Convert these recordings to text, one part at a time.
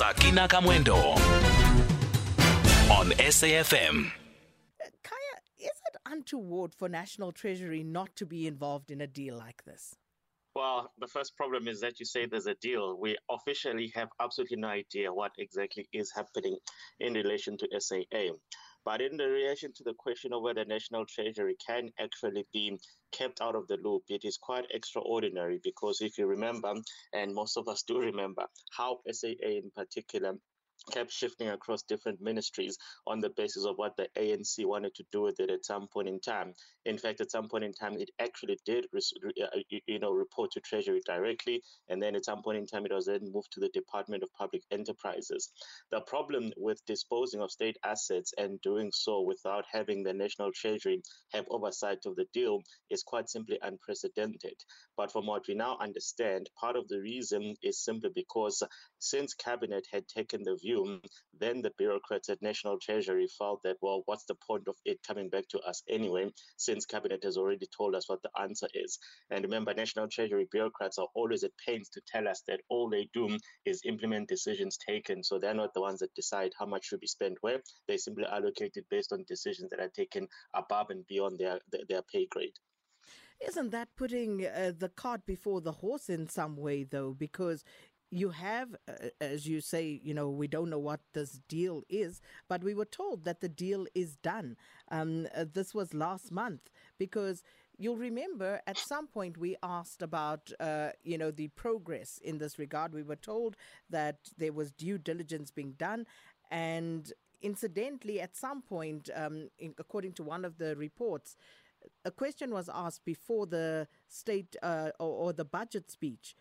Sakina Kamwendo on SAFM. Khaya, is it untoward for National Treasury not to be involved in a deal like this? Well, the first problem is that you say there's a deal. We officially have absolutely no idea what exactly is happening in relation to SAA. But in the relation to the question of whether National Treasury can actually be kept out of the loop, it is quite extraordinary because if you remember, and most of us do remember, how SAA in particular kept shifting across different ministries on the basis of what the ANC wanted to do with it at some point in time. In fact, at some point in time, it actually did, uh, you know, report to Treasury directly, and then at some point in time, it was then moved to the Department of Public Enterprises. The problem with disposing of state assets and doing so without having the National Treasury have oversight of the deal is quite simply unprecedented. But from what we now understand, part of the reason is simply because since Cabinet had taken the view then the bureaucrats at National Treasury felt that, well, what's the point of it coming back to us anyway, since Cabinet has already told us what the answer is. And remember, National Treasury bureaucrats are always at pains to tell us that all they do is implement decisions taken. So they're not the ones that decide how much should be spent where. They simply allocate it based on decisions that are taken above and beyond their, their, their pay grade. Isn't that putting uh, the cart before the horse in some way, though? Because you have, uh, as you say, you know, we don't know what this deal is, but we were told that the deal is done. Um, uh, this was last month because you'll remember at some point we asked about, uh, you know, the progress in this regard. We were told that there was due diligence being done, and incidentally, at some point, um, in, according to one of the reports, a question was asked before the state uh, or, or the budget speech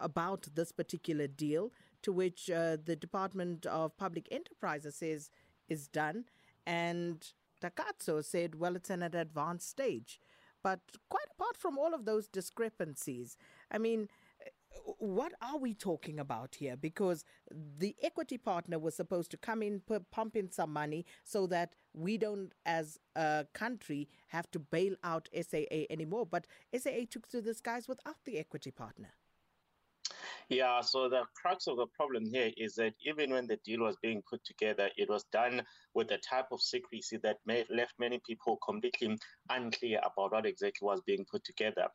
about this particular deal, to which uh, the Department of Public Enterprises says is done. And Takatso said, well, it's in an advanced stage. But quite apart from all of those discrepancies, I mean, what are we talking about here? Because the equity partner was supposed to come in, pump in some money so that we don't, as a country, have to bail out SAA anymore. But SAA took to the skies without the equity partner. Yeah, so the crux of the problem here is that even when the deal was being put together, it was done with a type of secrecy that may, left many people completely unclear about what exactly was being put together.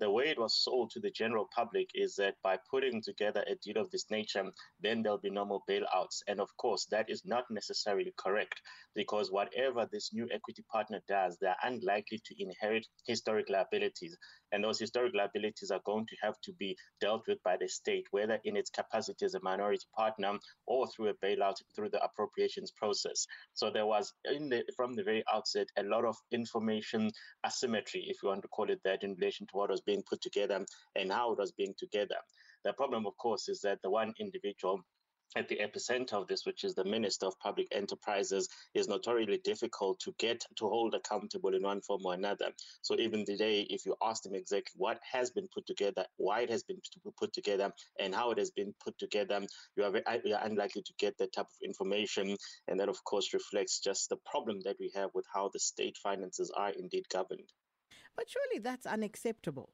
The way it was sold to the general public is that by putting together a deal of this nature, then there'll be no more bailouts. And of course, that is not necessarily correct because whatever this new equity partner does, they're unlikely to inherit historic liabilities. And those historic liabilities are going to have to be dealt with by the state, whether in its capacity as a minority partner or through a bailout through the appropriations process. So there was, the, from the very outset, a lot of information asymmetry, if you want to call it that, in relation to what was being put together and how it was being together. The problem, of course, is that the one individual at the epicenter of this, which is the Minister of Public Enterprises, is notoriously difficult to get to hold accountable in one form or another. So even today, if you ask them exactly what has been put together, why it has been put together, and how it has been put together, you are, very, uh, you are unlikely to get that type of information. And that, of course, reflects just the problem that we have with how the state finances are indeed governed. But surely that's unacceptable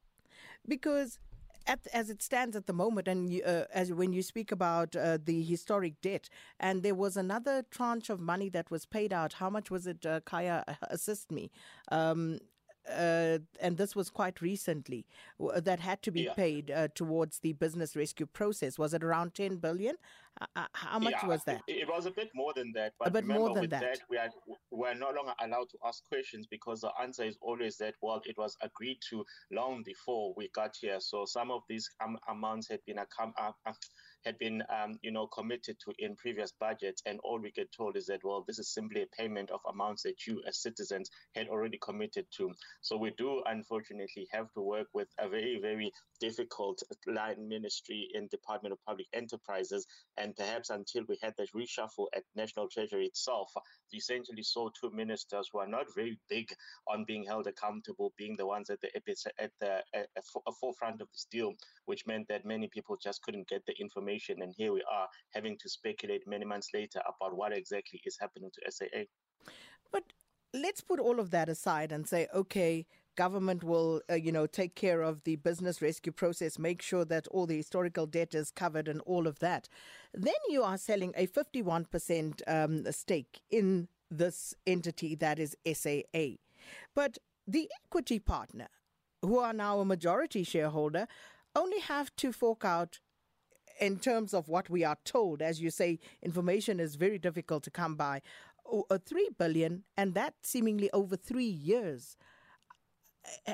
because at, as it stands at the moment, and you, uh, as when you speak about uh, the historic debt, and there was another tranche of money that was paid out. How much was it? Uh, Khaya, assist me. Um, uh, and this was quite recently, that had to be yeah. paid uh, towards the business rescue process. Was it around 10 billion? Uh, uh how much yeah, was that? It, it, was a bit more than that. But a bit more than that. that. we are we're no longer allowed to ask questions because the answer is always that, well, it was agreed to long before we got here. So some of these um, amounts had been uh, uh had been, um, you know, committed to in previous budgets, and all we get told is that, well, this is simply a payment of amounts that you as citizens had already committed to. So we do, unfortunately, have to work with a very, very difficult line ministry in Department of Public Enterprises, and perhaps until we had that reshuffle at National Treasury itself, we essentially saw two ministers who are not very big on being held accountable, being the ones at the at the at the forefront of this deal, which meant that many people just couldn't get the information, and here we are having to speculate many months later about what exactly is happening to SAA. But let's put all of that aside and say, okay, government will, uh, you know, take care of the business rescue process, make sure that all the historical debt is covered and all of that. Then you are selling a 51% um, stake in this entity that is SAA. But the equity partner, who are now a majority shareholder, only have to fork out in terms of what we are told as you say information is very difficult to come by uh, 3 billion and that seemingly over 3 years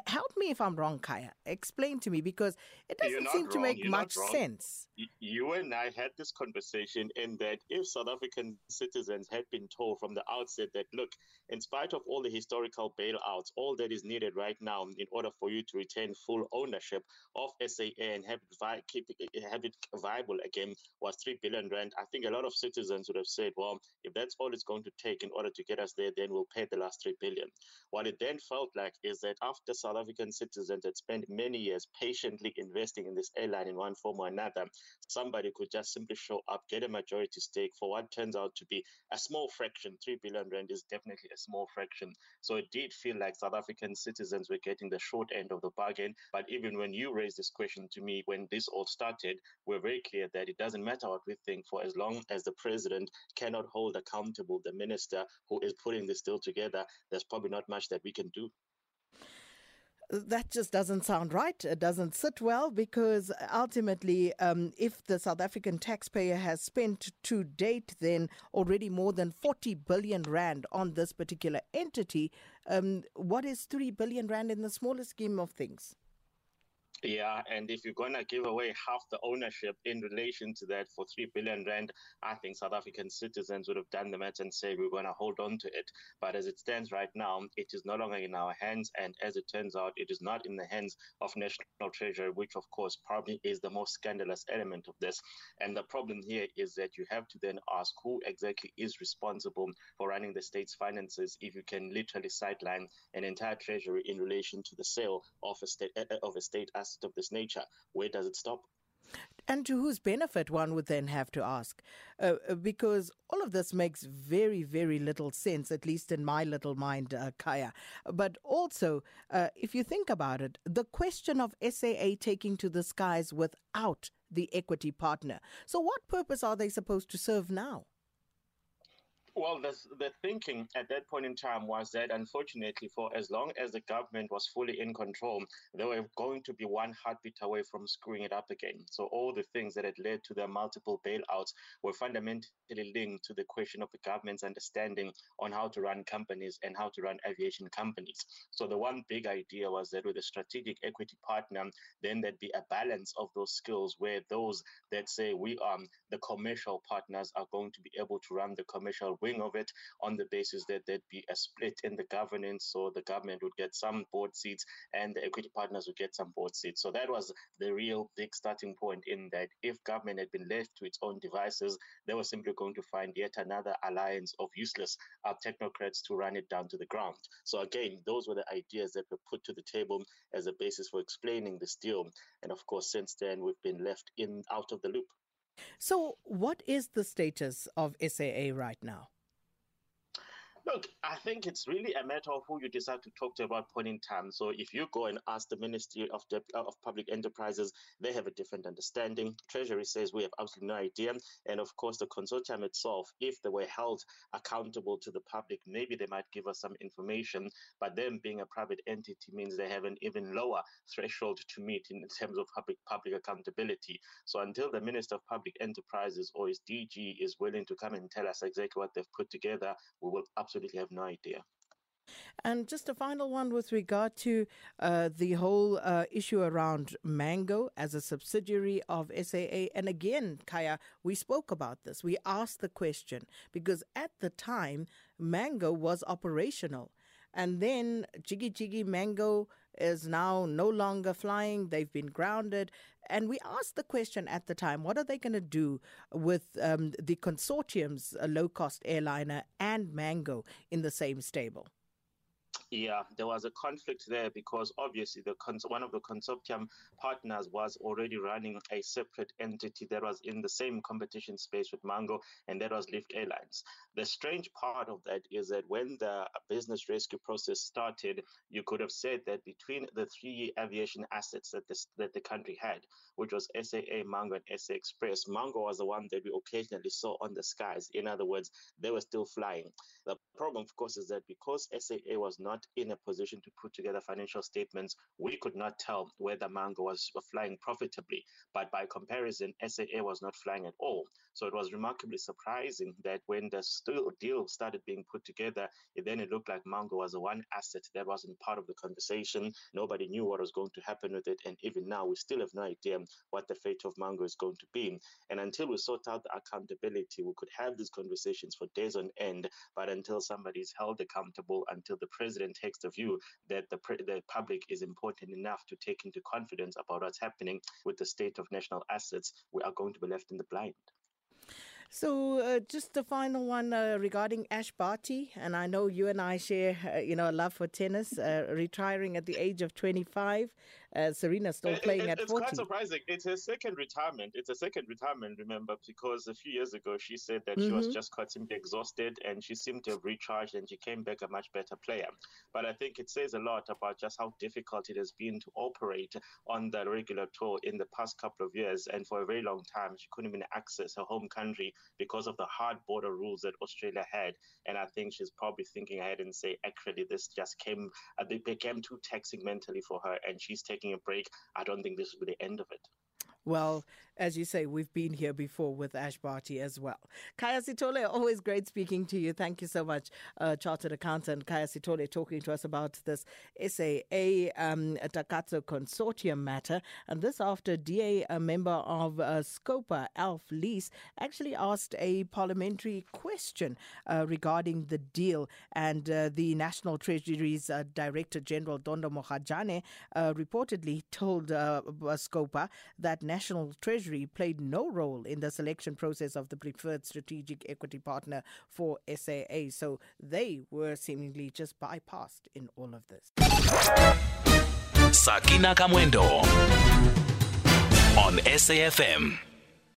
help me if I'm wrong, Khaya. Explain to me because it doesn't seem wrong. to make You're much sense. You and I had this conversation in that if South African citizens had been told from the outset that, look, in spite of all the historical bailouts, all that is needed right now in order for you to retain full ownership of SAA and have it, vi- keep have it viable again was 3 billion rand, I think a lot of citizens would have said, well, if that's all it's going to take in order to get us there, then we'll pay the last 3 billion. What it then felt like is that after South African citizens had spent many years patiently investing in this airline in one form or another, somebody could just simply show up, get a majority stake for what turns out to be a small fraction. 3 billion rand is definitely a small fraction. So it did feel like South African citizens were getting the short end of the bargain. But even when you raised this question to me, when this all started, we're very clear that it doesn't matter what we think, for as long as the president cannot hold accountable the minister who is putting this deal together, there's probably not much that we can do that just doesn't sound right. It doesn't sit well because ultimately, um, if the South African taxpayer has spent to date then already more than 40 billion rand on this particular entity, um, what is 3 billion rand in the smaller scheme of things? Yeah, and if you're going to give away half the ownership in relation to that for 3 billion rand, I think South African citizens would have done the math and say we're going to hold on to it. But as it stands right now, it is no longer in our hands. And as it turns out, it is not in the hands of National Treasury, which, of course, probably is the most scandalous element of this. And the problem here is that you have to then ask who exactly is responsible for running the state's finances if you can literally sideline an entire treasury in relation to the sale of a state, eh, eh, of a state asset of this nature. Where does it stop? And to whose benefit, one would then have to ask. Uh, uh, because all of this makes very, very little sense, at least in my little mind, uh, Khaya. But also, uh, if you think about it, the question of SAA taking to the skies without the equity partner. So, what purpose are they supposed to serve now? Well, the, thinking at that point in time was that unfortunately, for as long as the government was fully in control, they were going to be one heartbeat away from screwing it up again. So, all the things that had led to the multiple bailouts were fundamentally linked to the question of the government's understanding on how to run companies and how to run aviation companies. So, the one big idea was that with a strategic equity partner, then there'd be a balance of those skills where those that say we are the commercial partners are going to be able to run the commercial wing of it on the basis that there'd be a split in the governance. So the government would get some board seats and the equity partners would get some board seats. So that was the real big starting point in that if government had been left to its own devices, they were simply going to find yet another alliance of useless uh, technocrats to run it down to the ground. So again, those were the ideas that were put to the table as a basis for explaining this deal. And of course, since then, we've been left in out of the loop. So, what is the status of SAA right now? Look, I think it's really a matter of who you decide to talk to about point in time. So if you go and ask the Ministry of, the, uh, of Public Enterprises, they have a different understanding. Treasury says we have absolutely no idea. And of course, the consortium itself, if they were held accountable to the public, maybe they might give us some information. But them being a private entity means they have an even lower threshold to meet in terms of public public accountability. So until the Minister of Public Enterprises or his DG is willing to come and tell us exactly what they've put together, we will absolutely absolutely have no idea. And just a final one with regard to uh, the whole uh, issue around Mango as a subsidiary of SAA. And again, Khaya, we spoke about this. We asked the question because at the time, Mango was operational. And then Jiggy Jiggy Mango is now no longer flying. They've been grounded. And we asked the question at the time what are they going to do with um, the consortium's low cost airliner and Mango in the same stable? Yeah, there was a conflict there because obviously the cons- one of the consortium partners was already running a separate entity that was in the same competition space with Mango, and that was Lift Airlines. The strange part of that is that when the business rescue process started, you could have said that between the three aviation assets that this, that the country had, which was SAA, Mango, and SA Express, Mango was the one that we occasionally saw on the skies. In other words, they were still flying. The problem, of course, is that because SAA was not in a position to put together financial statements, we could not tell whether Mango was flying profitably. But by comparison, SAA was not flying at all. So it was remarkably surprising that when the deal started being put together, it then it looked like Mango was the one asset that wasn't part of the conversation. Nobody knew what was going to happen with it. And even now, we still have no idea what the fate of Mango is going to be. And until we sort out the accountability, we could have these conversations for days on end. But until somebody is held accountable, until the president takes the view that the, the public is important enough to take into confidence about what's happening with the state of national assets, we are going to be left in the blind. So, uh, just the final one uh, regarding Ash Barty, and I know you and I share, uh, you know, a love for tennis. Uh, retiring at the age of 25, uh, Serena still playing it, at it's 40. quite surprising. It's her second retirement. It's a second retirement, remember, because a few years ago she said that she was Mhm. just quite simply exhausted and she seemed to have recharged and she came back a much better player. But I think it says a lot about just how difficult it has been to operate on the regular tour in the past couple of years. And for a very long time, she couldn't even access her home country because of the hard border rules that Australia had. And I think she's probably thinking ahead and say, actually, this just came, uh, it became too taxing mentally for her and she's taking a break. I don't think this will be the end of it. Well, as you say, we've been here before with Ash Barty as well. Khaya Sithole, always great speaking to you. Thank you so much, uh, Chartered Accountant Khaya Sithole, talking to us about this SAA um, Consortium matter. And this after DA, a member of uh, Scopa, Alf Lees, actually asked a parliamentary question uh, regarding the deal. And uh, the National Treasury's uh, Director General, Dondo Mogajane, uh, reportedly told uh, Scopa that National Played no role in the selection process of the preferred strategic equity partner for SAA. So they were seemingly just bypassed in all of this. Sakina Kamwendo on SAFM.